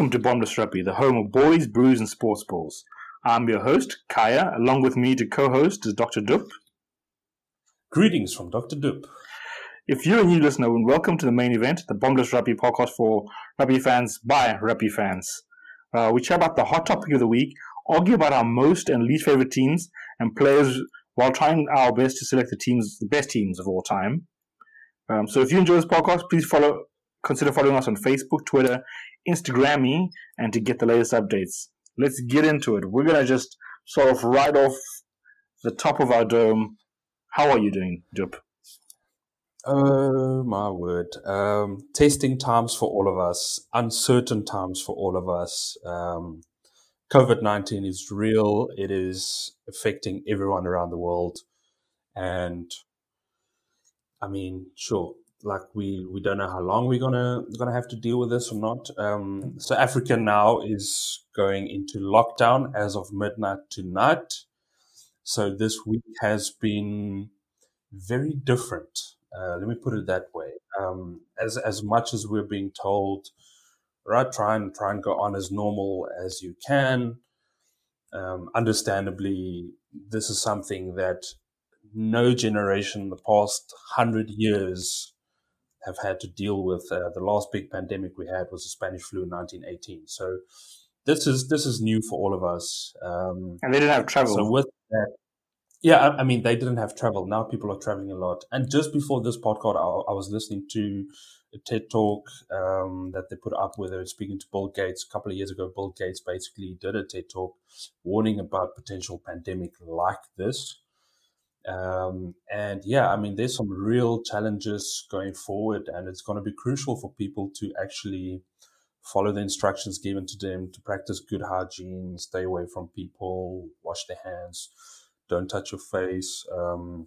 Welcome to Bombless Rugby, the home of boys, brews, and sports balls. I'm your host, Kaya. Along with me to co-host is Dr. Dup. Greetings from Dr. Dup. If you're a new listener, welcome to the main event, the Bombless Rugby podcast for rugby fans by rugby fans. Uh, we chat about the hot topic of the week, argue about our most and least favorite teams and players while trying our best to select the teams, the best teams of all time. Um, so if you enjoy this podcast, please follow, consider following us on Facebook, Twitter, Instagram me, and to get the latest updates. Let's get into it. We're gonna just sort of right off the top of our dome. How are you doing, Jup? Oh my word! Um, testing times for all of us, uncertain times for all of us. Um, COVID nineteen is real. It is affecting everyone around the world, and I mean, sure, like we we don't know how long we're gonna gonna have to deal with this or not. Um, so Africa now is going into lockdown as of midnight tonight. So this week has been very different. Uh, let me put it that way. Um, as as much as we're being told, right, try and try and go on as normal as you can. Um, understandably, this is something that no generation in the past hundred years have had to deal with. Uh, the last big pandemic we had was the Spanish flu in 1918. So this is this is new for all of us. Um, and they didn't have travel. So with that, yeah, I, I, mean they didn't have travel. Now people are traveling a lot. And just before this podcast, I, I was listening to a TED talk um, that they put up where they were speaking to Bill Gates a couple of years ago. Bill Gates basically did a TED talk warning about potential pandemic like this. Um, and yeah, I mean, there's some real challenges going forward, and it's going to be crucial for people to actually follow the instructions given to them to practice good hygiene, stay away from people, wash their hands, don't touch your face. Um,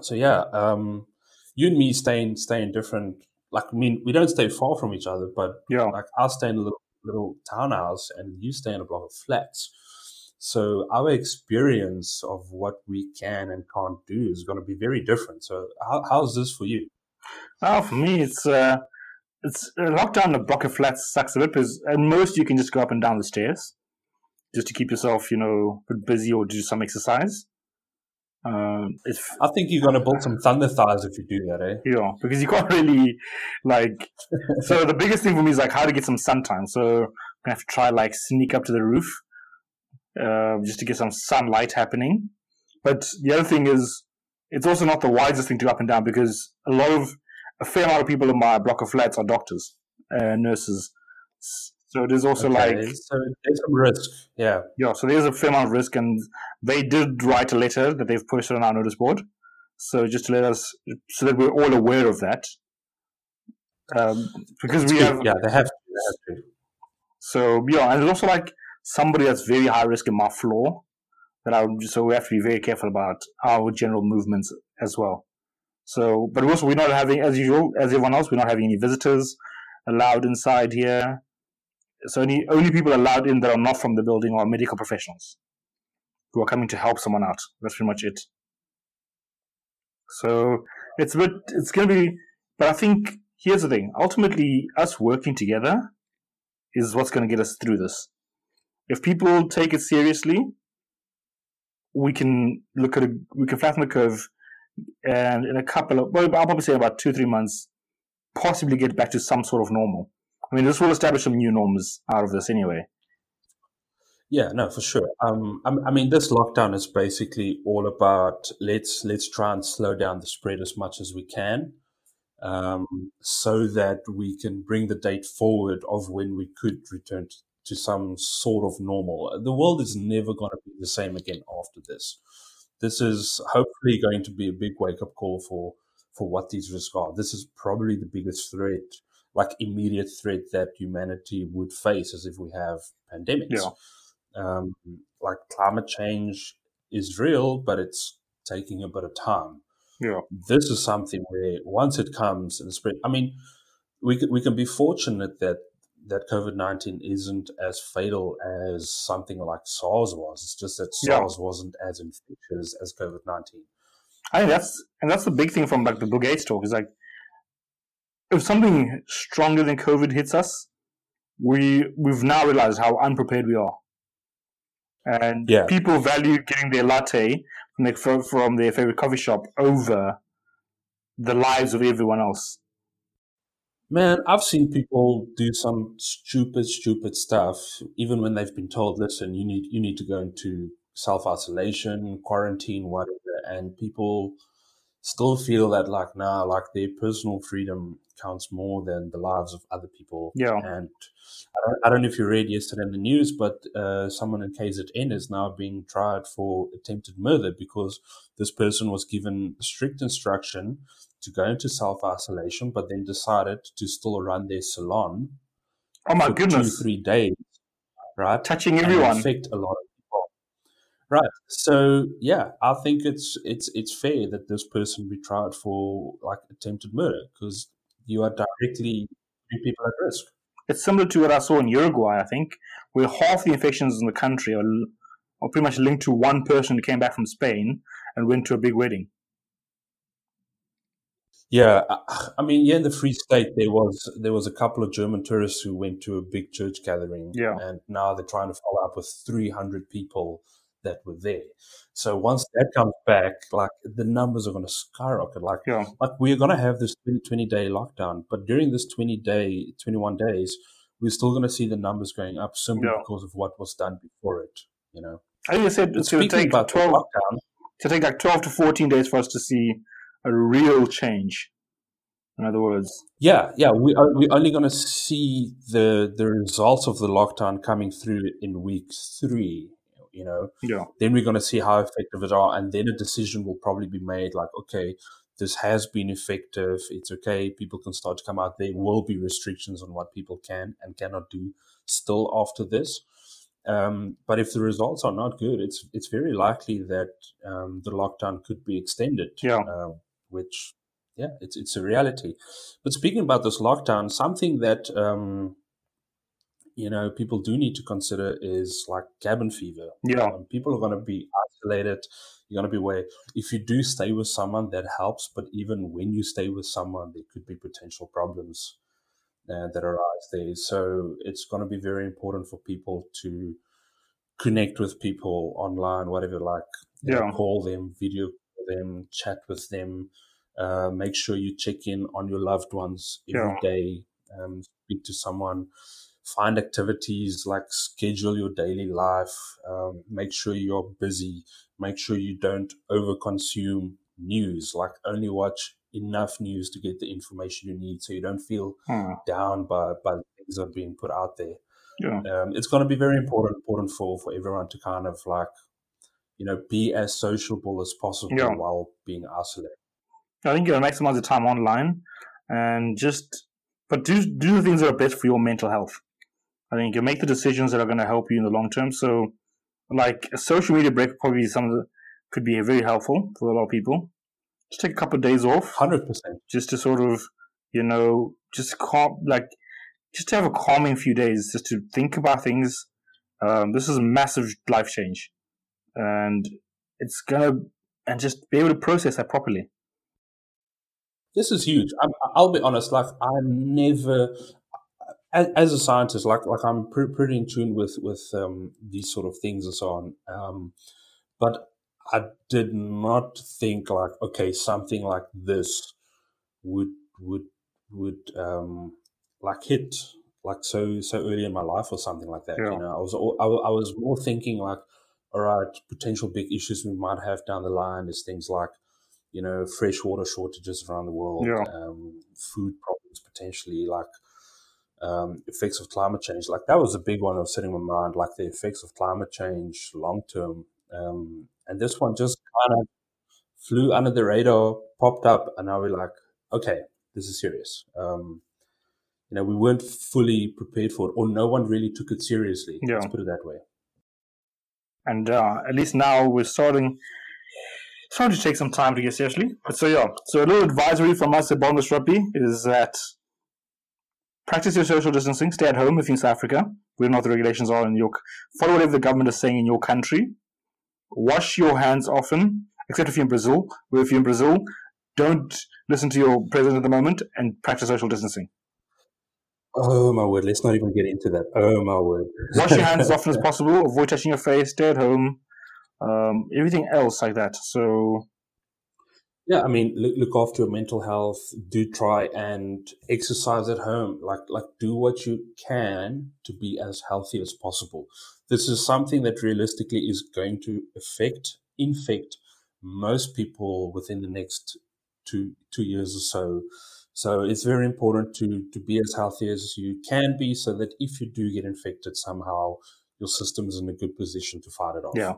so yeah, um, you and me staying staying different. Like I mean, we don't stay far from each other, but yeah, like I'll stay in a little little townhouse, and you stay in a block of flats. So our experience of what we can and can't do is going to be very different. So how, how's this for you? Oh, for me, it's uh, it's uh, lockdown. The block of flats sucks a bit because at most you can just go up and down the stairs, just to keep yourself, you know, busy or do some exercise. Um, I think you're going to build some thunder thighs if you do that, eh? Yeah, because you can't really like. so the biggest thing for me is like how to get some sun time. So I have to try like sneak up to the roof uh, just to get some sunlight happening. But the other thing is, it's also not the wisest thing to go up and down because a lot of a fair amount of people in my block of flats are doctors, uh, nurses. So there's also okay. like so there's some risk, yeah, yeah. So there's a fair amount of risk, and they did write a letter that they've posted on our notice board. So just to let us, so that we're all aware of that, um, because That's we good. have, yeah, they have, to, they have to. So yeah, and there's also like somebody that's very high risk in my floor that I would, so we have to be very careful about our general movements as well. So, but also we're not having, as usual, as everyone else, we're not having any visitors allowed inside here. So only, only people allowed in that are not from the building are medical professionals who are coming to help someone out. That's pretty much it. So it's a bit, it's going to be, but I think here's the thing. Ultimately, us working together is what's going to get us through this if people take it seriously, we can look at a, we can flatten the curve, and in a couple of well, I'll probably say about two three months, possibly get back to some sort of normal. I mean, this will establish some new norms out of this anyway. Yeah, no, for sure. Um, I, I mean, this lockdown is basically all about let's let's try and slow down the spread as much as we can, um, so that we can bring the date forward of when we could return to, to some sort of normal. The world is never going to be the same again after this. This is hopefully going to be a big wake up call for for what these risks are. This is probably the biggest threat, like immediate threat that humanity would face as if we have pandemics. Yeah. Um, like climate change is real, but it's taking a bit of time. Yeah. This is something where once it comes and spread, I mean, we can, we can be fortunate that that COVID 19 isn't as fatal as something like SARS was. It's just that SARS yeah. wasn't as infectious as COVID 19. I think that's, and that's the big thing from like the Bill Gates talk is like, if something stronger than COVID hits us, we we've now realized how unprepared we are, and Yeah. people value getting their latte from their, from their favorite coffee shop over the lives of everyone else. Man, I've seen people do some stupid, stupid stuff, even when they've been told, "Listen, you need you need to go into self isolation, quarantine, whatever," and people still feel that like nah, like their personal freedom counts more than the lives of other people. Yeah. And I don't, I don't know if you read yesterday in the news, but uh, someone in KZN is now being tried for attempted murder because this person was given strict instruction to go into self isolation, but then decided to still run their salon Oh my goodness, two, three days, right? touching everyone. affect a lot of. Right. So yeah, I think it's it's it's fair that this person be tried for like attempted murder because you are directly putting people at risk. It's similar to what I saw in Uruguay, I think, where half the infections in the country are, are pretty much linked to one person who came back from Spain and went to a big wedding. Yeah, I, mean, yeah, in the Free State there was there was a couple of German tourists who went to a big church gathering, Yeah. and now they're trying to follow up with three hundred people that were there. So once that comes back, like the numbers are going to skyrocket. Like Yeah. like we're going to have this 20, 20 day lockdown, but during this 20 day, 21 days, we're still going to see the numbers going up simply Yeah. because of what was done before it, you know. I think they said it's going to take about 12, lockdown, to take like 12 to 14 days for us to see a real change. In other words, yeah, yeah, we are, we're only going to see the the results of the lockdown coming through in week three, you know. yeah, Then we're going to see how effective it are, and then a decision will probably be made like, okay, this has been effective. It's okay. People can start to come out. There will be restrictions on what people can and cannot do still after this. Um, but if the results are not good, it's it's very likely that um, the lockdown could be extended. Yeah. Uh, which, yeah, it's it's a reality. But speaking about this lockdown, something that um, you know people do need to consider is like cabin fever. yeah, Um, people are going to be isolated. You're going to be away. If you do stay with someone, that helps. But even when you stay with someone, there could be potential problems uh, that arise there. So it's going to be very important for people to connect with people online, whatever, like you know, Yeah. call them, video call them, chat with them. Uh, make sure you check in on your loved ones every Yeah. day. Um, speak to someone. Find activities like schedule your daily life. Um, make sure you're busy. Make sure you don't overconsume news. Like only watch enough news to get the information you need, so you don't feel Hmm. down by by things that are being put out there. yeah, Um, it's going to be very important important for for everyone to kind of like you know be as sociable as possible Yeah. while being isolated. I think you gotta maximize the time online and just, but do do the things that are best for your mental health. I think you make the decisions that are going to help you in the long term. So, like a social media break, probably some the could be very helpful for a lot of people. Just take a couple of days off, Hundred percent. just to sort of, you know, just calm, like, just to have a calming few days, just to think about things. Um, this is a massive life change, and it's gonna, and just be able to process that properly. This is huge. I'm, I'll be honest. Like I never, as, as a scientist, like like I'm pre- pretty in tune with with um, these sort of things and so on. Um, but I did not think like okay, something like this would would would um, like hit like so so early in my life or something like that. Yeah. You know, I was I, I was more thinking like, all right, potential big issues we might have down the line is things like you know, freshwater shortages around the world, Yeah. um, food problems potentially, like um, effects of climate change. Like that was a big one that was sitting in my mind, like the effects of climate change long term. Um, and this one just kind of flew under the radar, popped up, and now we're like, okay, this is serious. Um, you know, we weren't fully prepared for it, or no one really took it seriously. Yeah. Let's put it that way. and uh, at least now we're starting starting to take some time to get seriously. But so yeah, so a little advisory from us at Rugby is that practice your social distancing, stay at home if you're in South Africa. We don't know what the regulations are in your follow whatever the government is saying in your country. Wash your hands often, except if you're in Brazil. Where if you're in Brazil, don't listen to your president at the moment and practice social distancing. Oh my word! Let's not even get into that. Oh my word! Wash your hands as often as possible. Avoid touching your face. Stay at home. Um, everything else like that. So yeah, I mean, look, look after your mental health. Do try and exercise at home. Like, like, do what you can to be as healthy as possible. This is something that realistically is going to affect, infect most people within the next two two years or so. So it's very important to to be as healthy as you can be, so that if you do get infected somehow, your system is in a good position to fight it off. Yeah.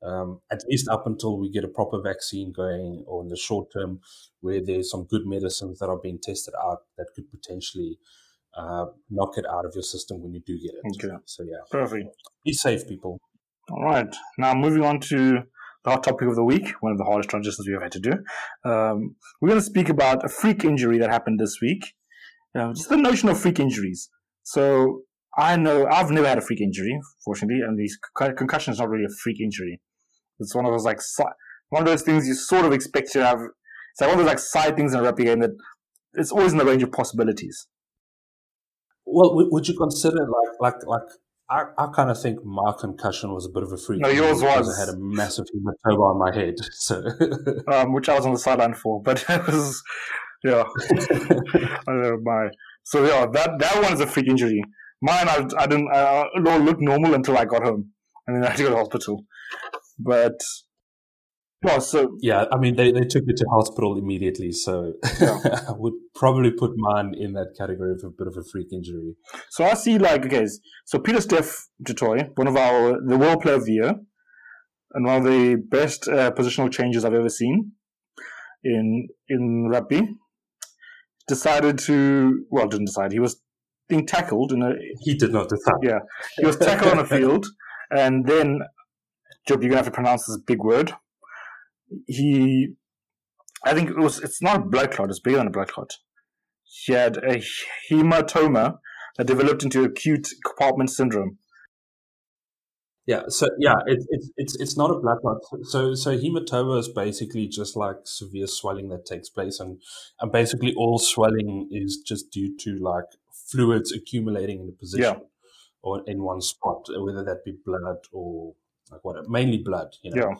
Um, at least up until we get a proper vaccine going, or in the short term, where there's some good medicines that are being tested out that could potentially uh, knock it out of your system when you do get it. Okay. So yeah, perfect. Be safe, people. All right. Now moving on to the hot topic of the week, one of the hardest transitions we've had to do. Um, we're going to speak about a freak injury that happened this week. Uh, just the notion of freak injuries. So I know I've never had a freak injury, fortunately, and these concussion is not really a freak injury. It's one of those like one of those things you sort of expect to have. It's like one of those like side things in a rugby game that it's always in the range of possibilities. Well, would you consider like like like I, I kind of think my concussion was a bit of a freak. No, yours was. I had a massive hematoma on my head, so um, which I was on the sideline for, but it was yeah. I don't know my so yeah that that one is a freak injury. Mine I, I didn't I, it looked normal until I got home, and then I had to go to the hospital. But well, so yeah, I mean they, they took me to hospital immediately, so yeah. I would probably put mine in that category of a bit of a freak injury. So I see like okay, so Pieter-Steph du Toit, one of our the World Player of the Year, and one of the best uh, positional changes I've ever seen in in rugby, decided to well didn't decide he was being tackled in a he did not decide yeah he was tackled on a field and then Job, you're gonna have to pronounce this big word. He, I think it was. It's not a blood clot. It's bigger than a blood clot. He had a hematoma that developed into acute compartment syndrome. Yeah, so yeah, it's it's it's it's not a blood clot. So so hematoma is basically just like severe swelling that takes place, and and basically all swelling is just due to like fluids accumulating in a position yeah. or in one spot, whether that be blood or like what mainly blood, you know. Yeah.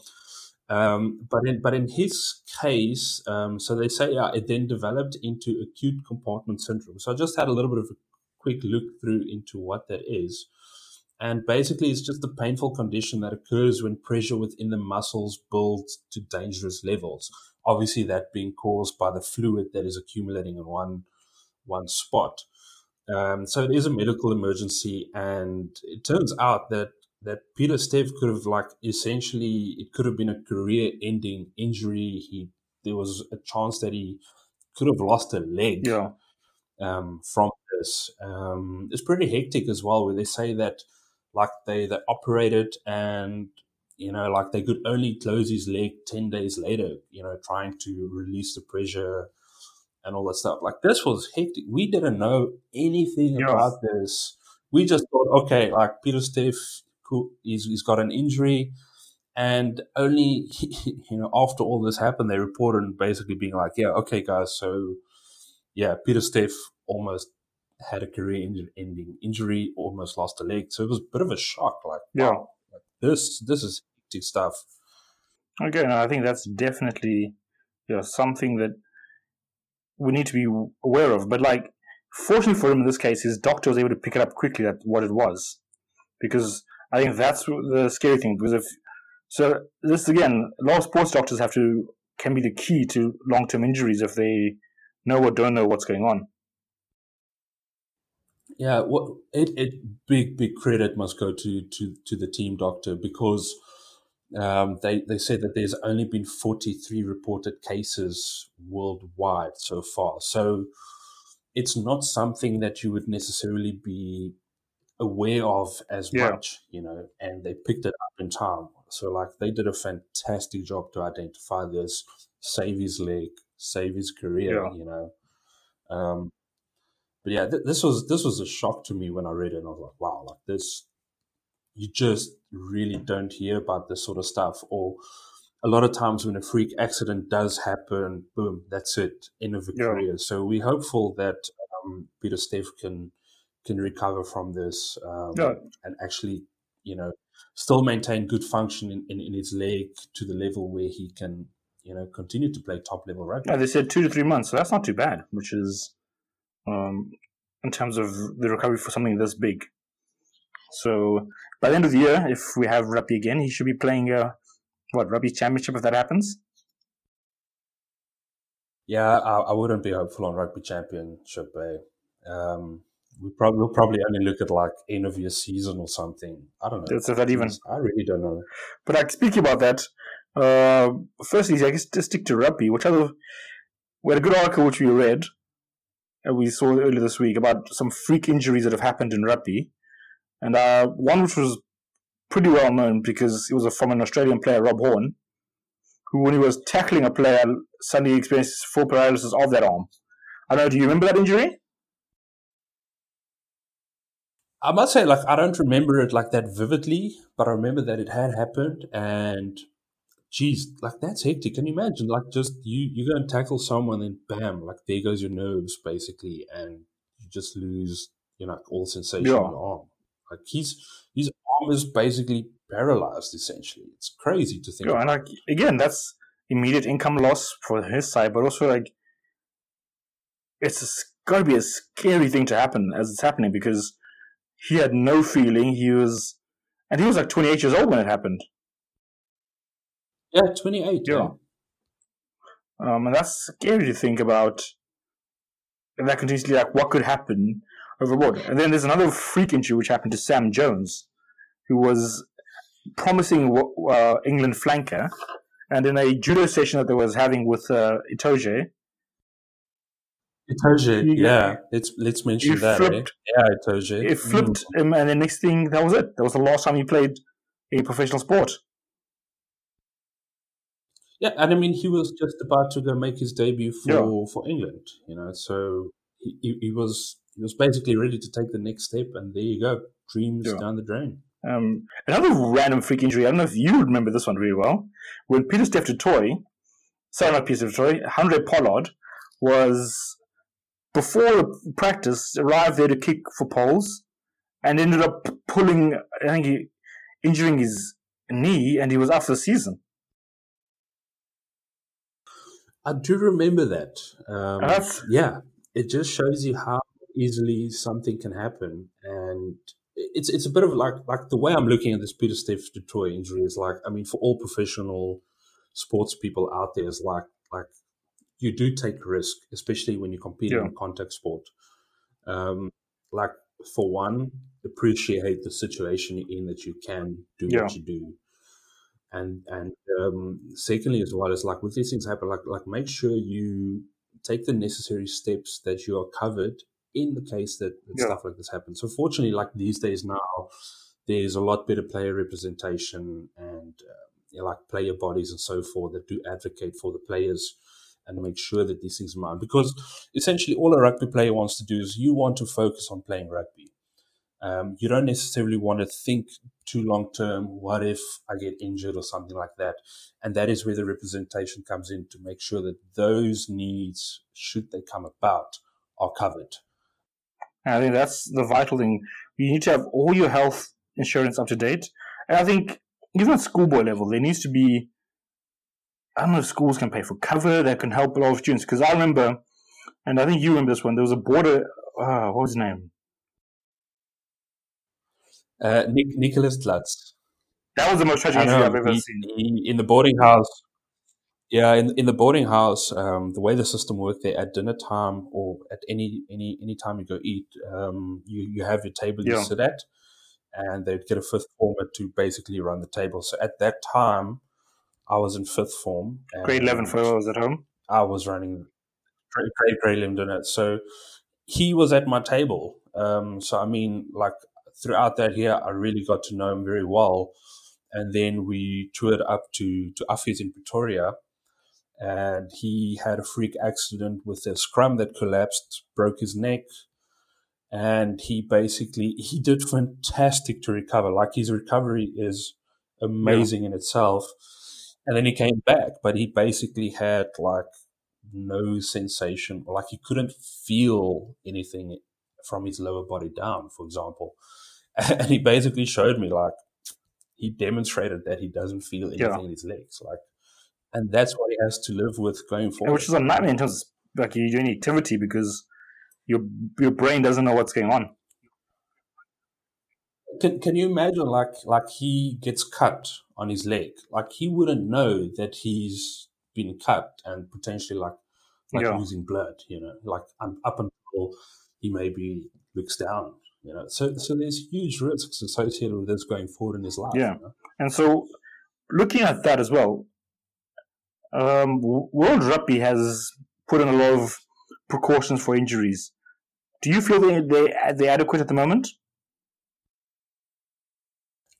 Um, but in but in his case, um, so they say yeah, it then developed into acute compartment syndrome. So I just had a little bit of a quick look through into what that is, and basically it's just a painful condition that occurs when pressure within the muscles builds to dangerous levels. Obviously, that being caused by the fluid that is accumulating in one one spot. Um, so it is a medical emergency, and it turns out that that Pieter-Steph could have like essentially it could have been a career ending injury. He there was a chance that he could have lost a leg yeah. um, from this. Um, it's pretty hectic as well, where they say that like they they operated and you know like they could only close his leg ten days later. You know, trying to release the pressure and all that stuff. Like this was hectic. We didn't know anything yeah. about this. We just thought, okay, like Pieter-Steph who he's, he's got an injury. And only, you know, after all this happened, they reported basically being like, yeah, okay, guys, so yeah, Pieter-Steph almost had a career ending injury, almost lost a leg. So it was a bit of a shock. Like, yeah, wow, like this, this is hectic stuff. Okay, no, I think that's definitely you know, something that we need to be aware of. But like, fortunately for him in this case, his doctor was able to pick it up quickly at what it was, because I think that's the scary thing because if so, this again, a lot of sports doctors have to can be the key to long term injuries if they know or don't know what's going on. Yeah, what it, it big big credit must go to to to the team doctor because um, they they said that there's only been 43 reported cases worldwide so far. So it's not something that you would necessarily be aware of as yeah. much, you know, and they picked it up in time. So, like, they did a fantastic job to identify this, save his leg, save his career, yeah. you know. Um, but yeah, th- this was this was a shock to me when I read it, and I was like, wow, like this, you just really don't hear about this sort of stuff. Or a lot of times when a freak accident does happen, boom, that's it, end of a yeah. career. So we're hopeful that um, Pieter-Steph can can recover from this um, Yeah. and actually, you know, still maintain good function in, in, in his leg to the level where he can, you know, continue to play top level rugby. Yeah, they said two to three months, so that's not too bad, which is um, in terms of the recovery for something this big. So by the end of the year, if we have Rugby again, he should be playing uh, what Rugby Championship if that happens. Yeah, I, I wouldn't be hopeful on rugby championship. Eh? Um, we probably will probably only look at like end of year season or something. I don't know. Is that even? I really don't know. But like speaking about that, uh, firstly, I guess to stick to rugby, which other we had a good article which we read and we saw earlier this week about some freak injuries that have happened in rugby, and uh, one which was pretty well known because it was a, from an Australian player, Rob Horne, who when he was tackling a player, suddenly experienced full paralysis of that arm. I don't know. Do you remember that injury? I must say, like, I don't remember it like that vividly, but I remember that it had happened. And, geez, like, that's hectic. Can you imagine? Like, just you, you go and tackle someone, and bam, like, there goes your nerves, basically. And you just lose, you know, all sensation Yeah. in your arm. Like, he's, his arm is basically paralyzed, essentially. It's crazy to think Yeah, and like again, that's immediate income loss for his side, but also like it's got to be a scary thing to happen as it's happening because he had no feeling. He was, and he was like 28 years old when it happened. Yeah, 28. Yeah. Yeah. Um, and that's scary to think about. And that continuously, like, what could happen overboard. And then there's another freak injury which happened to Sam Jones, who was promising uh, England flanker. And in a judo session that they was having with uh, Itoje, Itoje, yeah. Let's let's mention you that. Eh? flipped- Yeah, Itoje. it flipped Mm. him, and the next thing, that was it. That was the last time he played a professional sport. Yeah, and I mean, he was just about to go make his debut for, Yeah. for England, you know. So he, he, was he was basically ready to take the next step, and there you go, dreams Yeah. down the drain. Um, another random freak injury. I don't know if you remember this one really well. When Pieter-Steph Toy, sorry, not Peter Toy, Andre Pollard was before practice arrived there to kick for poles, and ended up pulling. I think he injuring his knee, and he was out for the season. I do remember that. Um, That's- yeah, it just shows you how easily something can happen, and it's it's a bit of like like the way I'm looking at this Pieter-Steph Toy injury is like I mean for all professional sports people out there is like like you do take risk, especially when you compete Yeah. in contact sport. Um, like for one, appreciate the situation in that you can do Yeah. what you do and and um, secondly as well is like with these things happen like like make sure you take the necessary steps that you are covered in the case that, that Yeah. stuff like this happens so fortunately like these days now there's a lot better player representation and uh, you know, like player bodies and so forth that do advocate for the players and make sure that these things are mind because essentially all a rugby player wants to do is you want to focus on playing rugby um, you don't necessarily want to think too long term. What if I get injured or something like that? And that is where the representation comes in to make sure that those needs, should they come about, are covered. I think that's the vital thing. You need to have all your health insurance up to date. And I think even at schoolboy level, there needs to be. I don't know if schools can pay for cover that can help a lot of students. Because I remember, and I think you remember this one. There was a border. Uh, what was his name? Uh, Nick, Nicholas Glatz. That was the most tragic injury I've ever he- seen. he- in the boarding house. Yeah, in in the boarding house, um, the way the system worked there at dinner time or at any any any time you go eat, um, you you have your table you sit at, and they'd get a fifth former to basically run the table. So at that time, I was in fifth form. Grade eleven for I was at home. I was running grade grade, grade eleven dinner. So he was at my table. Um, so I mean, like throughout that year, I really got to know him very well. And then we toured up to to Affies in Pretoria, and he had a freak accident with a scrum that collapsed, broke his neck, and he basically he did fantastic to recover. Like his recovery is amazing in itself. And then he came back, but he basically had like no sensation, like he couldn't feel anything from his lower body down, for example. And he basically showed me like he demonstrated that he doesn't feel anything yeah. in his legs, like, and that's what he has to live with going forward. Which is a nightmare in terms of like you doing activity because your your brain doesn't know what's going on. Can Can you imagine like like he gets cut on his leg, like he wouldn't know that he's been cut and potentially like like yeah. losing blood, you know, like up until he maybe looks down, you know. So so there's huge risks associated with this going forward in his life. Yeah, you know? and so looking at that as well, um, World Rugby has put in a lot of precautions for injuries. Do you feel they they they're adequate at the moment?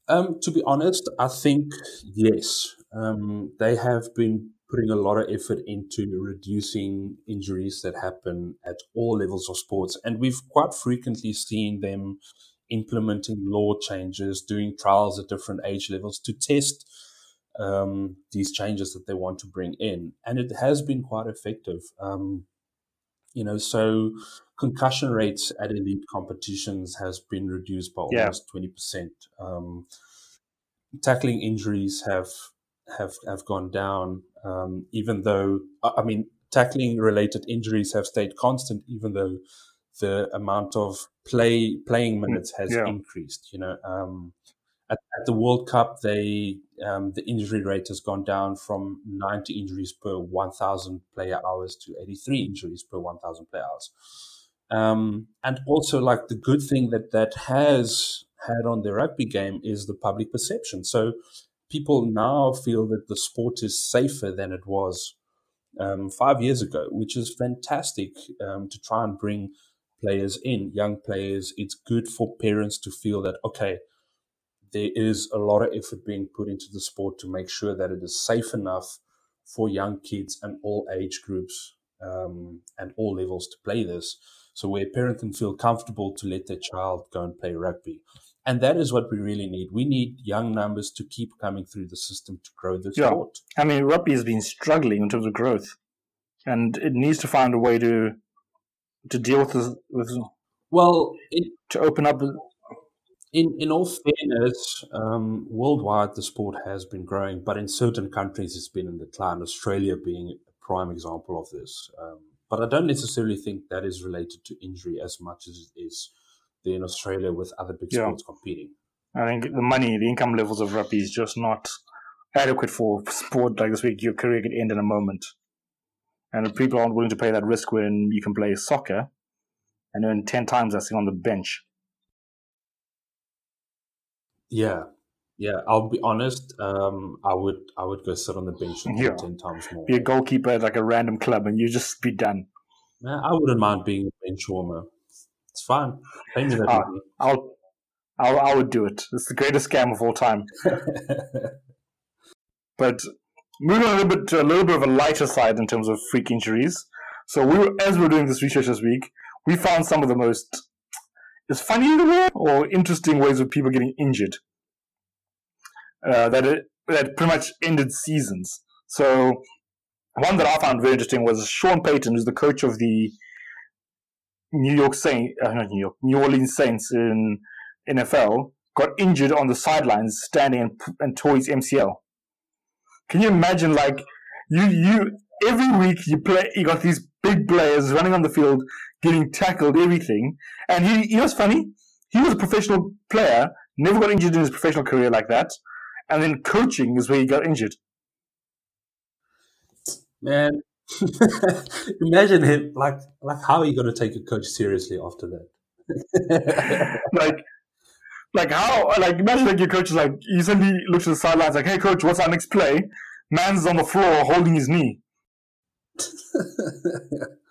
Um, to be honest, I think yes. Um, they have been putting a lot of effort into reducing injuries that happen at all levels of sports, and we've quite frequently seen them implementing law changes, doing trials at different age levels to test um, these changes that they want to bring in, and it has been quite effective. Um, you know, so concussion rates at elite competitions has been reduced by almost twenty yeah. percent. Um, tackling injuries have have have gone down, um, even though I mean tackling related injuries have stayed constant, even though the amount of play playing mm, minutes has yeah. increased. You know, um, at, at, the World Cup, they um, the injury rate has gone down from 90 injuries per 1,000 player hours to 83 injuries per 1,000 player hours. Um, and also, like the good thing that that has had on the rugby game is the public perception. So people now feel that the sport is safer than it was um, five years ago, which is fantastic um, to try and bring players in, young players. It's good for parents to feel that, okay, there is a lot of effort being put into the sport to make sure that it is safe enough for young kids and all age groups um, and all levels to play this. So where a parent can feel comfortable to let their child go and play rugby. And that is what we really need. We need young numbers to keep coming through the system to grow the yeah. sport. I mean, rugby has been struggling in terms of growth, and it needs to find a way to to deal with this. With, well, it, to open up in, in all fairness, um, worldwide the sport has been growing, but in certain countries it's been in decline. Australia being a prime example of this. Um, but I don't necessarily think that is related to injury as much as it is there in Australia with other big yeah. sports competing. I think the money, the income levels of rugby is just not adequate for sport like this week. Your career could end in a moment. And people aren't willing to pay that risk when you can play soccer and earn 10 times that thing on the bench. Yeah, yeah. I'll be honest. Um, I would I would go sit on the bench and yeah. ten times more. Be a goalkeeper at like a random club, and you just be done. Man, I wouldn't mind being a bench warmer. It's fine. Pay me that uh. I'll, I'll I would do it. It's the greatest scam of all time. but moving on a little bit to a little bit of a lighter side in terms of freak injuries. So we were, as we were doing this research this week, we found some of the most is funny in the way or interesting ways of people getting injured uh, that it, that pretty much ended seasons. So one that I found very interesting was Sean Payton, who's the coach of the New York Saints, uh, not New York, New Orleans Saints in NFL, got injured on the sidelines standing and, and tore his MCL. Can you imagine, like you you every week you play, you got these big players running on the field getting tackled, everything. And he, know what's funny? He was a professional player, never got injured in his professional career like that. And then coaching is where he got injured. Man, imagine him like like how are you going to take a coach seriously after that? like, like how? Like imagine like your coach is like you suddenly looks at the sidelines like, "Hey, coach, what's our next play?" Man's on the floor holding his knee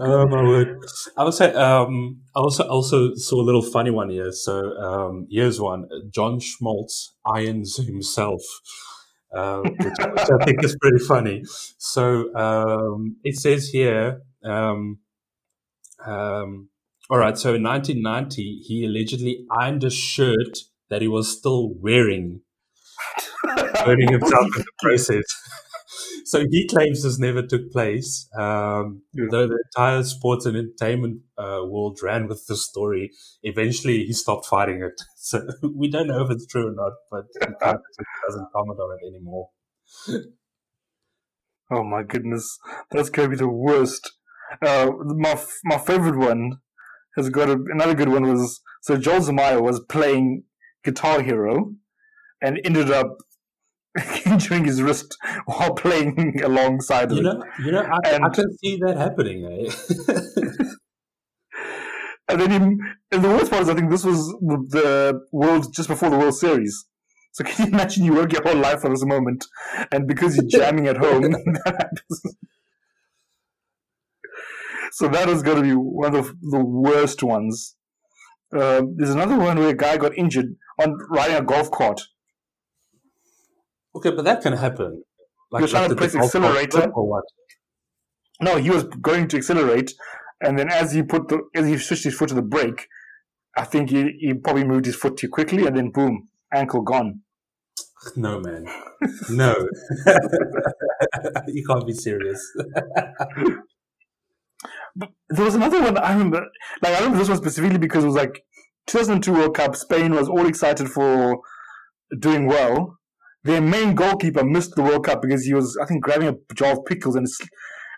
oh my word! I would say um, I also also saw a little funny one here. So um, here's one: John Smoltz irons himself, uh, which, which, I think is pretty funny. So um, it says here. Um, um, all right. So in 1990, he allegedly ironed a shirt that he was still wearing, burning himself in the process. So he claims this never took place. Um, Yeah. Though the entire sports and entertainment uh, world ran with the story, eventually he stopped fighting it. So we don't know if it's true or not, but he just doesn't comment on it anymore. Oh my goodness, that's gonna be the worst. Uh, my f- my favorite one has got a, another good one was so Joel Zumaya was playing Guitar Hero and ended up injuring his wrist while playing alongside of You it. know, you know, I, I And- can see that happening. Eh? And then he, and the worst part is I think this was the, the world just before the World Series. So can you imagine you work your whole life for this moment, and because you're jamming at home. So that is going to be one of the worst ones. Uh, there's another one where a guy got injured on riding a golf cart. Okay, but that can happen. Like, You're trying to press accelerator. or what? No, he was going to accelerate, and then as he put the as he switched his foot to the brake, I think he, he probably moved his foot too quickly, and then boom, ankle gone. No, man. No. you can't be serious. There was another one I remember. Like I remember this one specifically because it was like 2002 World Cup. Spain was all excited for doing well. Their main goalkeeper missed the World Cup because he was, I think, grabbing a jar of pickles and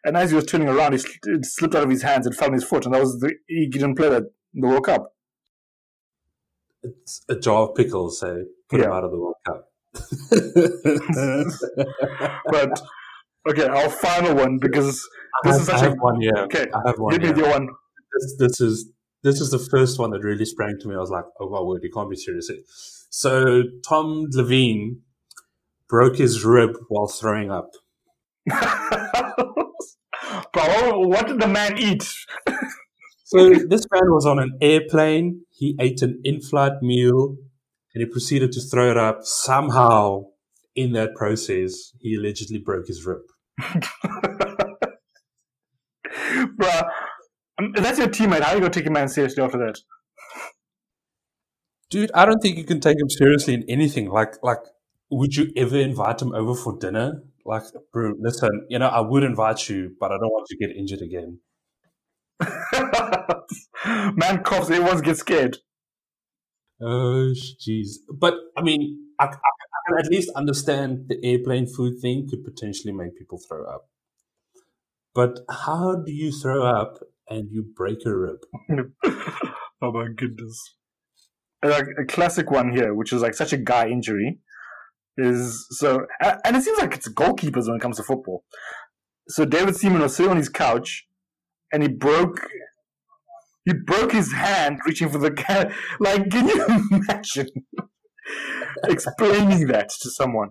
and as he was turning around, it, it slipped out of his hands and fell on his foot, and that was the he didn't play that in the World Cup. It's a jar of pickles, so put him out of the World Cup. But okay, our final one because I This have, is I such a- one here. okay, I have one give me the one. This, this is this is the first one that really sprang to me. I was like, oh my word, you can't be serious. So Tom Levine broke his rib while throwing up. Bro, what did the man eat? So this man was on an airplane. He ate an in-flight meal, and he proceeded to throw it up. Somehow, in that process, he allegedly broke his rib. Bruh, um, that's your teammate. How are you gonna take a man seriously after that? Dude, I don't think you can take him seriously in anything. Like, like, would you ever invite him over for dinner? Like, bro, listen, you know, I would invite you, but I don't want you to get injured again. man coughs, everyone gets scared. Oh, jeez. But I mean, I, I, I can at least understand the airplane food thing could potentially make people throw up. But how do you throw up and you break a rib? oh my goodness. Like a classic one here, which is like such a guy injury, is so, and it seems like it's goalkeepers when it comes to football. So David Seaman was sitting on his couch, and he broke, he broke his hand reaching for the cat. Like, can you imagine explaining that to someone?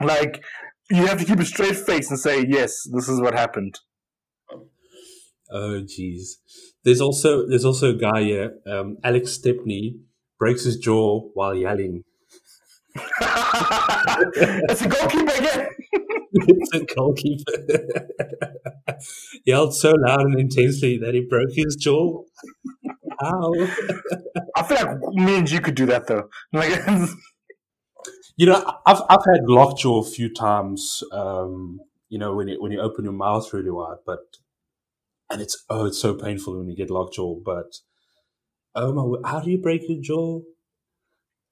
Like, you have to keep a straight face and say, "Yes, this is what happened." Oh, jeez. There's also there's also a guy here, um, Alex Stepney, breaks his jaw while yelling. It's a goalkeeper again. it's a goalkeeper. Yelled so loud and intensely that he broke his jaw. How? I feel like me and you could do that though. Like, You know, I've I've had lockjaw a few times. Um, you know, when you when you open your mouth really wide, but and it's oh, it's so painful when you get lockjaw. But oh my, how do you break your jaw?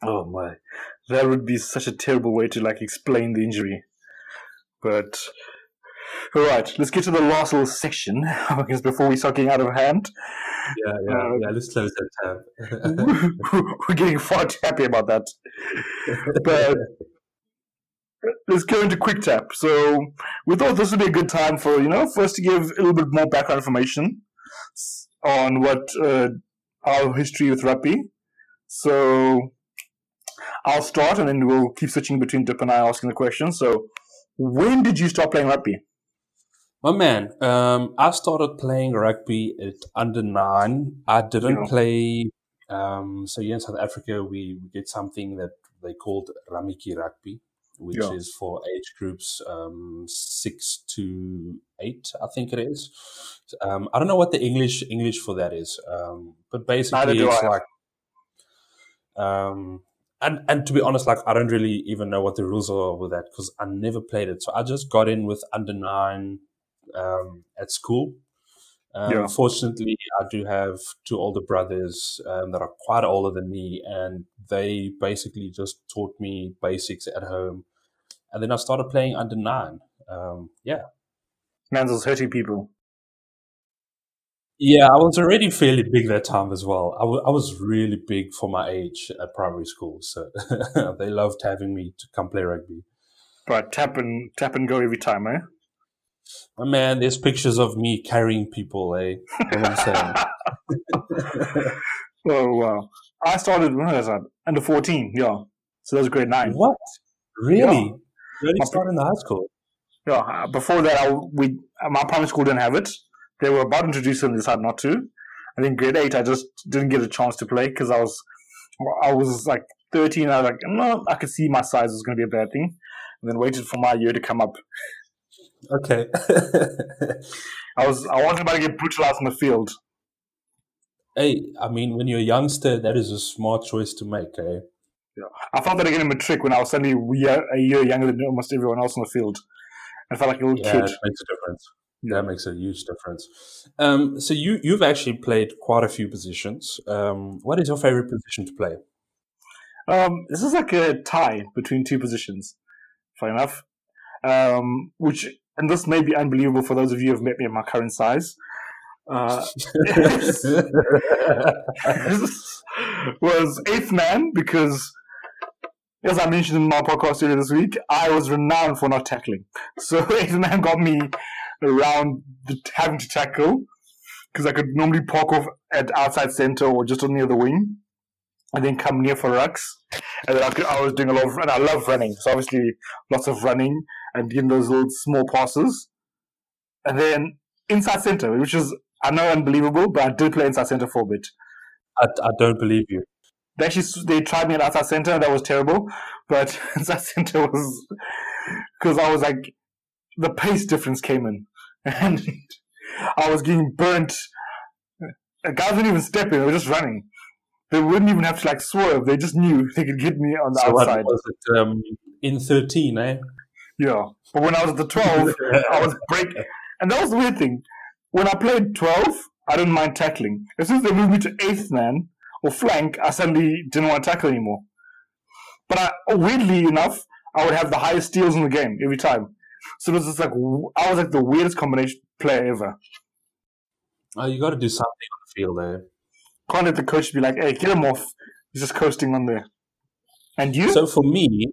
Oh my, that would be such a terrible way to like explain the injury. But all right, let's get to the last little section because before we start getting out of hand, Yeah, yeah, Uh, yeah. Let's close that tab. we're getting far too happy about that. But let's go into quick tap. So we thought this would be a good time for you know for us to give a little bit more background information on what uh, our history with rugby. So I'll start, and then we'll keep switching between Dip and I asking the questions. So when did you start playing rugby? My man, um, I started playing rugby at under nine. I didn't Yeah. play. Um, so here in South Africa, we, we did something that they called Ramiki Rugby, which Yeah. is for age groups um, six to eight, I think it is. Um, I don't know what the English English for that is, um, but basically it's I. like um, and and to be honest, like I don't really even know what the rules are with that because I never played it. So I just got in with under nine um, at school. Um, yeah. Fortunately, I do have two older brothers um, that are quite older than me, and they basically just taught me basics at home. And then I started playing under nine. Um, yeah. Manzel's hurting people. Yeah, I was already fairly big that time as well. I, w- I was really big for my age at primary school, so they loved having me to come play rugby. But tap and tap and go every time, eh? Oh, man, there's pictures of me carrying people, eh? What I'm saying. oh wow! I started when was? Under fourteen, yeah. So that was grade nine. What? Really? Yeah. You only started in the high school. Yeah. Uh, before that, I, we my primary school didn't have it. They were about to introduce it and decided not to. I think grade eight, I just didn't get a chance to play because I was, I was like 13. I was like, no, I could see my size was going to be a bad thing. And then waited for my year to come up. Okay. I was, I wasn't about to get brutalized in the field. Hey, I mean, when you're a youngster, that is a smart choice to make, eh? Yeah. I felt that again in trick when I was suddenly a year younger than almost everyone else on the field. I felt like a little yeah, kid. It makes a difference. That makes a huge difference. Um, so you you've actually played quite a few positions. Um, what is your favorite position to play? Um, this is like a tie between two positions. Fair enough. Um, which and this may be unbelievable for those of you who have met me at my current size. Uh, was eighth man because, as I mentioned in my podcast earlier this week, I was renowned for not tackling. So eighth man got me around the, having to tackle because I could normally park off at outside center or just on near the wing and then come near for rucks. And then I, could, I was doing a lot of, and I love running. So obviously lots of running and getting those little small passes. And then inside center, which is, I know, unbelievable, but I did play inside center for a bit. I, I don't believe you. They actually they tried me at outside center, and that was terrible. But inside center was because I was like the pace difference came in, and I was getting burnt. Guys didn't even step in; they were just running. They wouldn't even have to like swerve. They just knew they could get me on the so outside. was it um, in thirteen? Eh? Yeah, but when I was at the twelve, I was break, and that was the weird thing. When I played twelve, I didn't mind tackling. As soon as they moved me to eighth man or flank, I suddenly didn't want to tackle anymore. But I, weirdly enough, I would have the highest steals in the game every time. So it was just like I was like the weirdest combination player ever. Oh, you got to do something on the field there. Can't let the coach be like, "Hey, get him off." He's just coasting on there. And you? So for me,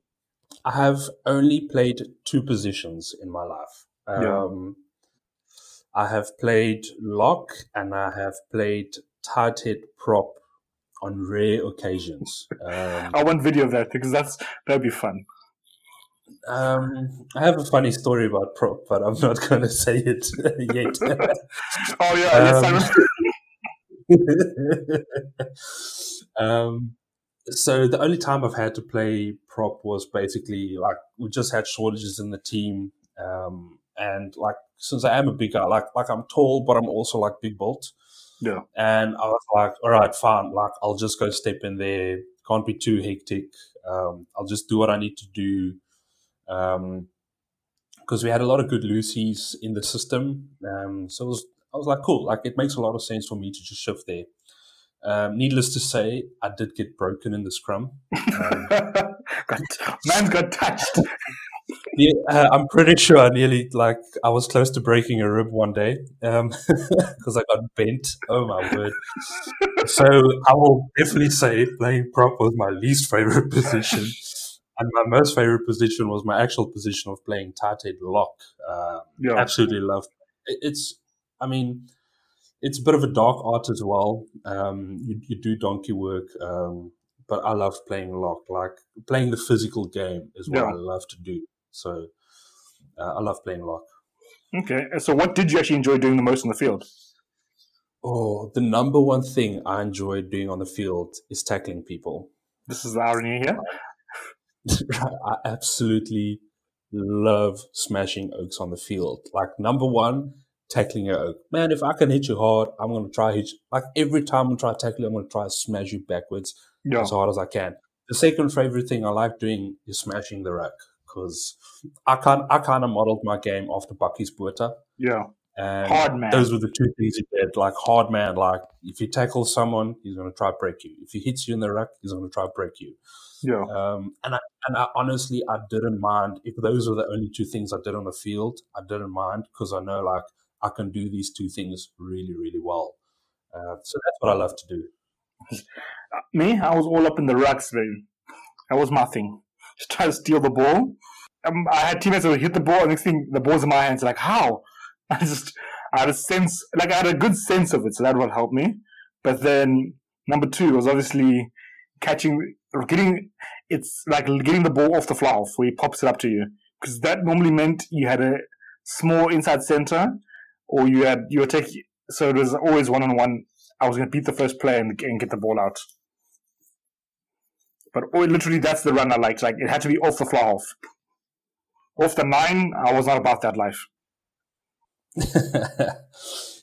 I have only played two positions in my life. Um, yeah. I have played lock and I have played tight head prop on rare occasions. Um, I want video of that because that's that'd be fun. Um, I have a funny story about prop, but I'm not going to say it yet. oh yeah, yes, um, um, so the only time I've had to play prop was basically like we just had shortages in the team, um, and like since I am a big guy, like like I'm tall, but I'm also like big built. Yeah. And I was like, all right, fine. Like I'll just go step in there. Can't be too hectic. Um, I'll just do what I need to do because um, we had a lot of good loosies in the system. Um, so was, I was like, cool, like it makes a lot of sense for me to just shift there. Um, needless to say, I did get broken in the scrum. Um, man's got touched. yeah, uh, I'm pretty sure I nearly like I was close to breaking a rib one day because um, I got bent. Oh my word! so I will definitely say playing prop was my least favorite position. And my most favorite position was my actual position of playing tight head lock. Uh, yeah. Absolutely loved. It. It's, I mean, it's a bit of a dark art as well. Um, you, you, do donkey work, um, but I love playing lock. Like playing the physical game is what yeah. I love to do. So uh, I love playing lock. Okay. So what did you actually enjoy doing the most in the field? Oh, the number one thing I enjoy doing on the field is tackling people. This is the irony here. I absolutely love smashing oaks on the field. Like number one, tackling an oak. Man, if I can hit you hard, I'm gonna try hit you. Like every time I try tackling, I'm gonna try to smash you backwards yeah. as hard as I can. the second favorite thing I like doing is smashing the ruck because I can I kind of modeled my game after Bakkies Botha. Yeah. And Hard man. Those were the two things he did. Like hard man, like if you tackle someone, he's going to try to break you. If he hits you in the ruck, he's going to try to break you. Yeah. Um, and I, and I honestly, I didn't mind if those were the only two things I did on the field. I didn't mind because I know like I can do these two things really, really well. Uh, so that's what I love to do. Me, I was all up in the rucks, baby. That was my thing. Just try to steal the ball. Um, I had teammates that would hit the ball, and next thing the ball's in my hands. Like how? I just I had a sense, like I had a good sense of it, so that would help me. But then number two was obviously catching, getting. It's like getting the ball off the fly off where he pops it up to you, because that normally meant you had a small inside center, or you had you were taking. So it was always one on one. I was going to beat the first player and, and get the ball out. But oh, literally, that's the run I liked. Like it had to be off the fly off. Off the nine, I was not about that life.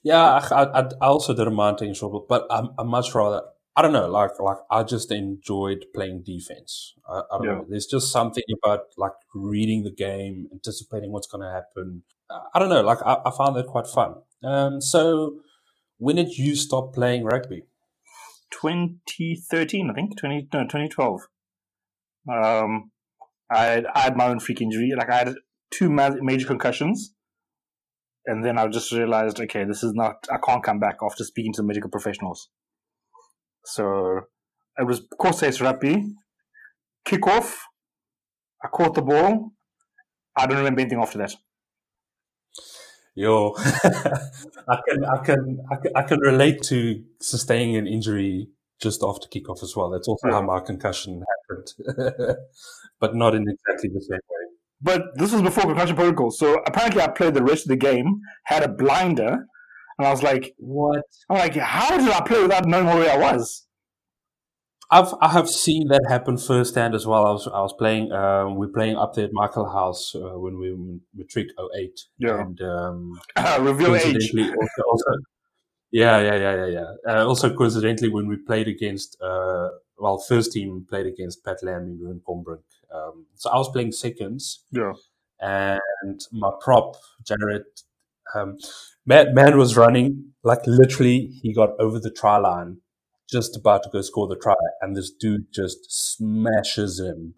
yeah, I, I, I, also didn't mind taking but I, I much rather. I don't know, like like I just enjoyed playing defense. I, I don't yeah. know. There's just something about like reading the game, anticipating what's going to happen. I don't know. Like I, I found that quite fun. Um, so when did you stop playing rugby? 2013, I think. 20, no, 2012. Um, I had, I had my own freak injury. Like I had two major concussions, and then I just realized, okay, this is not. I can't come back after speaking to medical professionals. So it was race rugby, kick off. I caught the ball. I don't remember anything after that. Yo, I can, I can, I can, I can relate to sustaining an injury just after kickoff as well. That's also yeah. how my concussion happened, but not in exactly the same way. But this was before concussion protocol, so apparently I played the rest of the game, had a blinder, and I was like, "What?" I'm like, "How did I play without knowing where I was?" I've I have seen that happen firsthand as well. I was I was playing um, we're playing up there at Michaelhouse uh, when we were matric 08. Yeah. And um, reveal age. Also, also, yeah, yeah, yeah, yeah, yeah. Uh, also coincidentally when we played against uh, well first team played against Pat Lambie and Ruan Combrinck. Um, so I was playing seconds. Yeah. And my prop Jared um, man, man was running like literally he got over the try line just about to go score the try, and this dude just smashes him.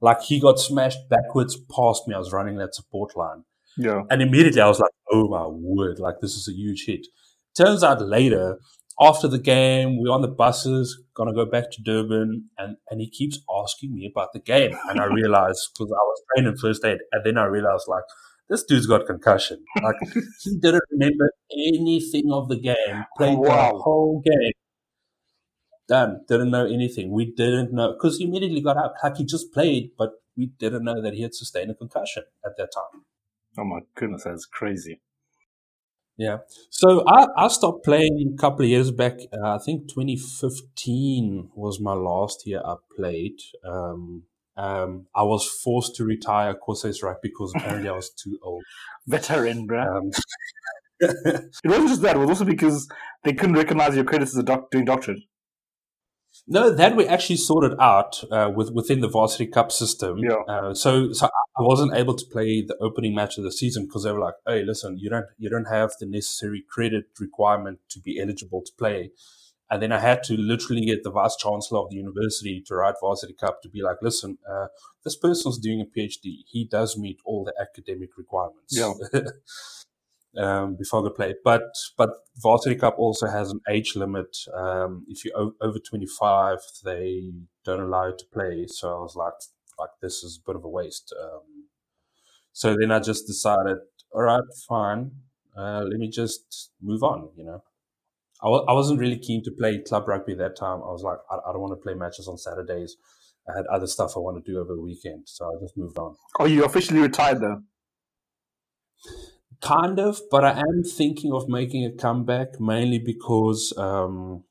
Like he got smashed backwards past me. I was running that support line. Yeah. And immediately I was like, oh my word, like this is a huge hit. Turns out later, after the game, we're on the buses, gonna go back to Durban, and, and he keeps asking me about the game. And I realized because I was training first aid, and then I realized like this dude's got concussion. Like he didn't remember anything of the game, played wow. the whole game done. Didn't know anything. We didn't know because he immediately got out. Like he just played, but we didn't know that he had sustained a concussion at that time. Oh my goodness, that's crazy. Yeah. So I, I stopped playing a couple of years back. Uh, I think 2015 was my last year I played. Um, um, I was forced to retire Corsairs Rugby because apparently I was too old. Veteran, bro. Um, it wasn't just that; it was also because they couldn't recognize your credits as a doc- doing doctorate. No, that we actually sorted out uh, with within the varsity cup system. Yeah. Uh, so, so I wasn't able to play the opening match of the season because they were like, "Hey, listen, you don't you don't have the necessary credit requirement to be eligible to play." And then I had to literally get the vice chancellor of the university to write varsity cup to be like, "Listen, uh, this person's doing a PhD. He does meet all the academic requirements." Yeah. um, before the play. But but Varsity Cup also has an age limit. Um, if you're over 25, they don't allow you to play. So I was like, like this is a bit of a waste. Um, so then I just decided, all right, fine. Uh, let me just move on. You know, I w- I wasn't really keen to play club rugby that time. I was like, I, I don't want to play matches on Saturdays. I had other stuff I want to do over the weekend, so I just moved on. Oh, you officially retired though? Kind of, but I am thinking of making a comeback mainly because um,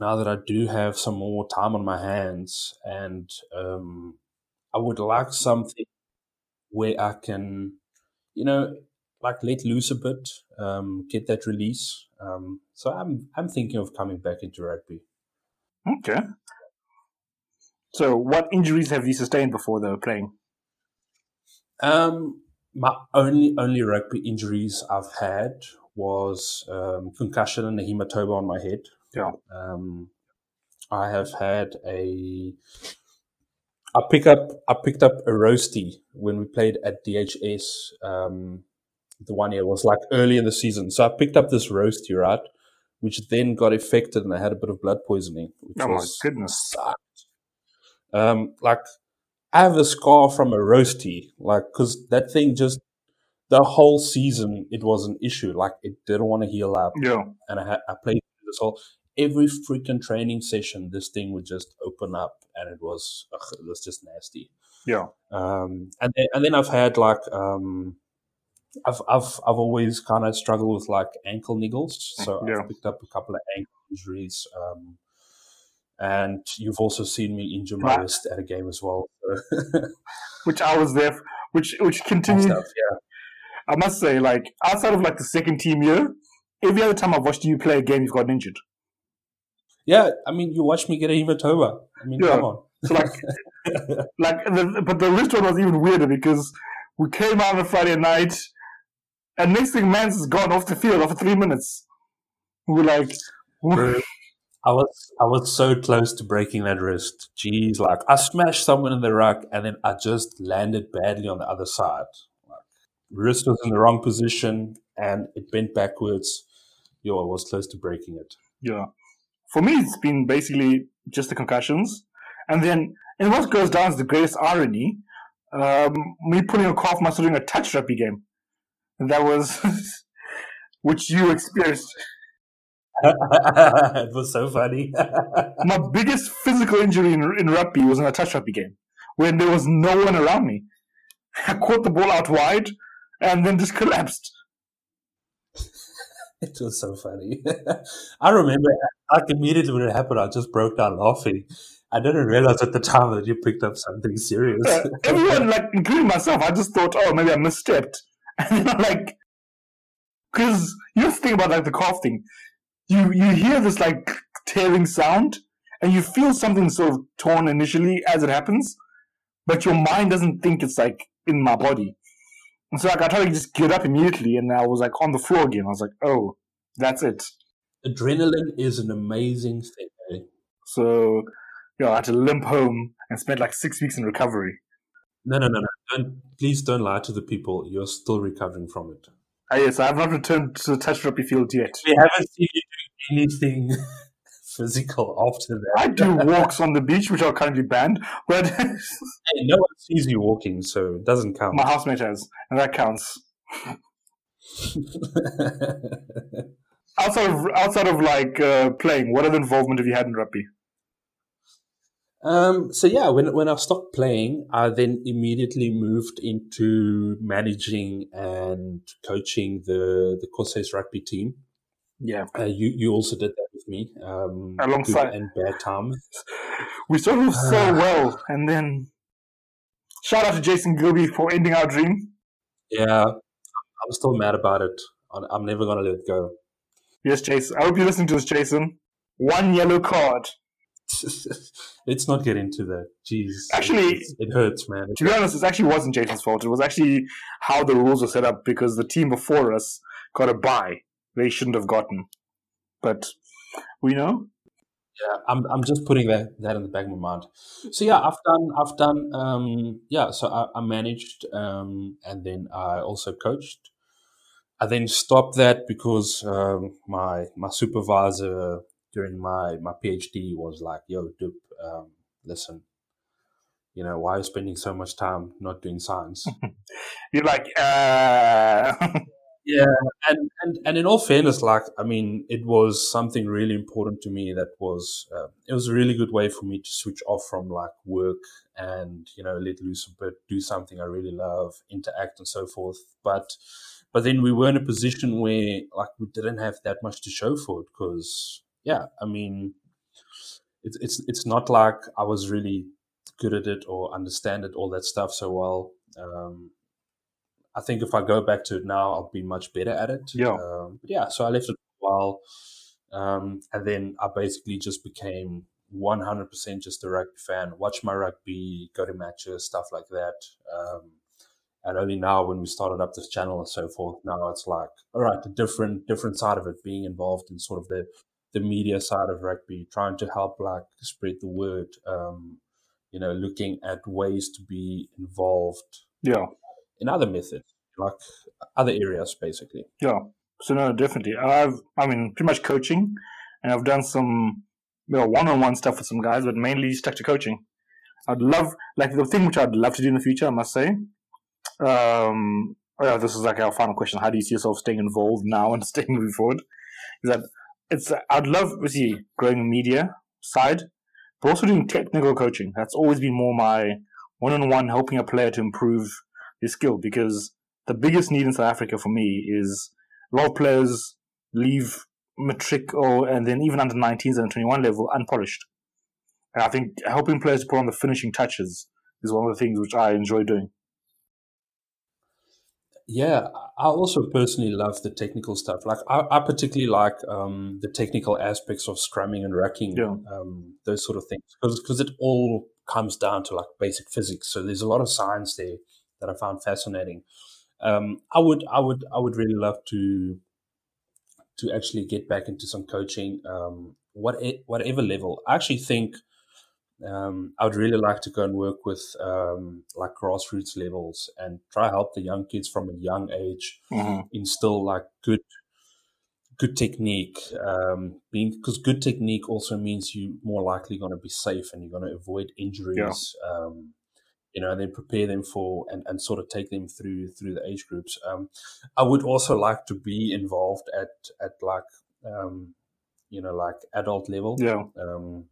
now that I do have some more time on my hands, and um, I would like something where I can, you know, like let loose a bit, um, get that release. Um, so I'm I'm thinking of coming back into rugby. Okay. So, what injuries have you sustained before though playing? Um, my only only rugby injuries I've had was um, concussion and a hematoma on my head. Yeah. Um, I have had a. I pick up. I picked up a roasty when we played at DHS. Um, the one year was like early in the season, so I picked up this roasty, right, which then got affected, and I had a bit of blood poisoning. Which Oh my goodness. sucked. Um, like I have a scar from a roasty, like because that thing just the whole season it was an issue. Like it didn't want to heal up, Yeah. and I had I played this whole every freaking training session. This thing would just open up, and it was ugh, it was just nasty. Yeah. Um, and then, and then I've had like um, I've I've I've always kind of struggled with like ankle niggles, so Yeah. I've picked up a couple of ankle injuries. Um, and you've also seen me injure my Right. wrist at a game as well. Which I was there, f- which which continued. stuff, yeah. I must say, like outside of like the second team year, every other time I've watched you play a game, you've gotten injured. Yeah, I mean, you watched me get a hematoma. I mean, Yeah. come on. So like, like, the, but the wrist one was even weirder because we came out on a Friday night, and next thing, Mans is gone off the field after three minutes. We're like, Bro, I was I was so close to breaking that wrist. Jeez, like I smashed someone in the ruck and then I just landed badly on the other side. Like wrist was in the wrong position and it bent backwards. Yo, I was close to breaking it. yeah. For me, it's been basically just the concussions, and then, and what goes down is the greatest irony: um, me pulling a calf muscle during a touch rugby game. That was, which you experienced. it was so funny. My biggest physical injury in, in rugby was in a touch rugby game when there was no one around me. I caught the ball out wide and then just collapsed. it was so funny. I remember like immediately when it happened, I just broke down laughing. I didn't realize at the time that you picked up something serious. Uh, everyone, like including myself, I just thought, oh, maybe I misstepped. And then, like, because you have to think about like the calf thing. You you hear this like tearing sound, and you feel something sort of torn initially as it happens, but your mind doesn't think it's like in my body. And so like I tried to just get up immediately, and I was like on the floor again. I was like, oh, that's it. Adrenaline is an amazing thing. eh? So, yeah, I had to limp home and spent like six weeks in recovery. No, no, no, no. Don't, please don't lie to the people. You're still recovering from it. Ah, yes, I have not returned to the touch rugby field yet. We haven't seen you do anything physical after that. I do walks on the beach, which are currently banned, but Hey, no one sees you walking, so it doesn't count. my housemate has, and that counts. Outside of outside of like uh, playing, what other involvement have you had in rugby? Um, so yeah, when when I stopped playing, I then immediately moved into managing and coaching the the Corsair's rugby team. Yeah, Uh, you you also did that with me, um, Alongside- and bad times. we started off so Ah. well, and then shout out to Jason Gilby for ending our dream. Yeah, I'm still mad about it. I'm I'm never gonna let it go. Yes, Jason. I hope you're listening to this, Jason. One yellow card. Let's not get into that. Jeez, Actually- it, it hurts, man. To be honest, it actually wasn't Jason's fault. It was actually how the rules were set up because the team before us got a bye. They shouldn't have gotten. But we know. Yeah, I'm I'm just putting that that in the back of my mind. So yeah, I've done I've done um yeah, so I, I managed um and then I also coached. I then stopped that because um my my supervisor during my my PhD was like, "Yo, dude, um, listen, you know, why are you spending so much time not doing science?" You're like, uh. Yeah, and, and and in all fairness, like I mean, it was something really important to me. That was uh, it was a really good way for me to switch off from like work and you know let loose a bit, do something I really love, interact and so forth. But but then we were in a position where like we didn't have that much to show for it because yeah, I mean, it's it's it's not like I was really good at it or understand it all that stuff so well. Um, I think if I go back to it now, I'll be much better at it. Yeah. Um, but yeah. So I left it for a while, um, and then I basically just became 100% just a rugby fan. Watch my rugby, go to matches, stuff like that. Um, and only now, when we started up this channel and so forth, now it's like, all right, the different different side of it, being involved in sort of the the media side of rugby, trying to help like spread the word. Um, you know, looking at ways to be involved. Yeah. In other methods, like other areas, basically. Yeah. So no, definitely. I've, I mean, pretty much coaching, and I've done some, you know, one-on-one stuff with some guys, but mainly stuck to coaching. I'd love, like, the thing which I'd love to do in the future, I must say. Um, oh yeah, this is like our final question. How do you see yourself staying involved now and staying moving forward? Is that it's, I'd love see growing media side, but also doing technical coaching. That's always been more my one-on-one helping a player to improve his skill because the biggest need in South Africa for me is a lot of players leave matric or and then even under 19s and 21 level unpolished. And I think helping players to put on the finishing touches is one of the things which I enjoy doing. Yeah, I also personally love the technical stuff. Like I, I particularly like um, the technical aspects of scrumming and rucking, yeah. um, those sort of things, because it all comes down to like basic physics. So there's a lot of science there that I found fascinating. Um, I would, I would, I would really love to to actually get back into some coaching, um, what whatever level. I actually think um, I would really like to go and work with um, like grassroots levels and try help the young kids from a young age mm-hmm. instill like good good technique um, being because good technique also means you're more likely going to be safe and you're going to avoid injuries yeah. um, you know and then prepare them for and, and sort of take them through through the age groups um, i would also like to be involved at at like um, you know like adult level yeah um,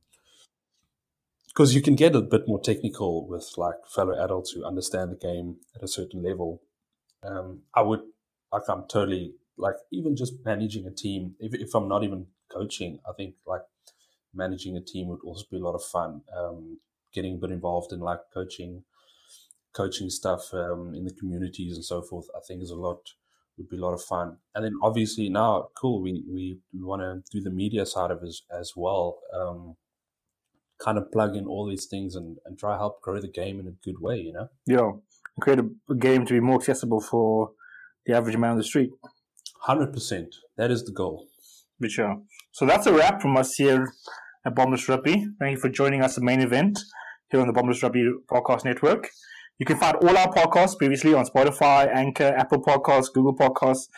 because you can get a bit more technical with like fellow adults who understand the game at a certain level. Um, I would like I'm totally like even just managing a team. If if I'm not even coaching, I think like managing a team would also be a lot of fun. Um, getting a bit involved in like coaching, coaching stuff um, in the communities and so forth. I think is a lot would be a lot of fun. And then obviously now, cool. We we, we want to do the media side of it as, as well. Um, kind of plug in all these things and, and try help grow the game in a good way, you know? Yeah. Create a game to be more accessible for the average man on the street. 100%. That is the goal. But sure. So that's a wrap from us here at Bottomless Rugby. Thank you for joining us at the main event here on the Bottomless Rugby Podcast Network. You can find all our podcasts previously on Spotify, Anchor, Apple Podcasts, Google Podcasts,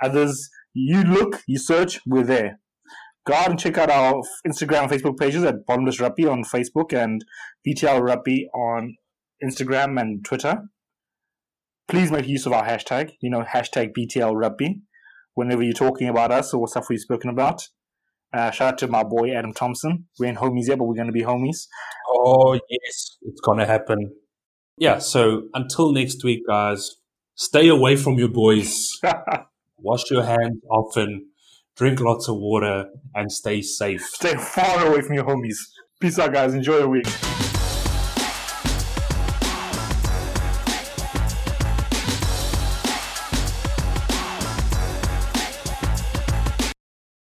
others. You look, you search, we're there go out and check out our Instagram and Facebook pages at Bottomless Rugby on Facebook and BTL Rugby on Instagram and Twitter. Please make use of our hashtag, you know, hashtag BTL Rugby, whenever you're talking about us or stuff we've spoken about. Uh, shout out to my boy Adam Thompson. We're ain't homies yet, but we're going to be homies. Oh, yes, it's going to happen. Yeah, so until next week, guys, stay away from your boys. Wash your hands often drink lots of water, and stay safe. Stay far away from your homies. Peace out, guys. Enjoy your week.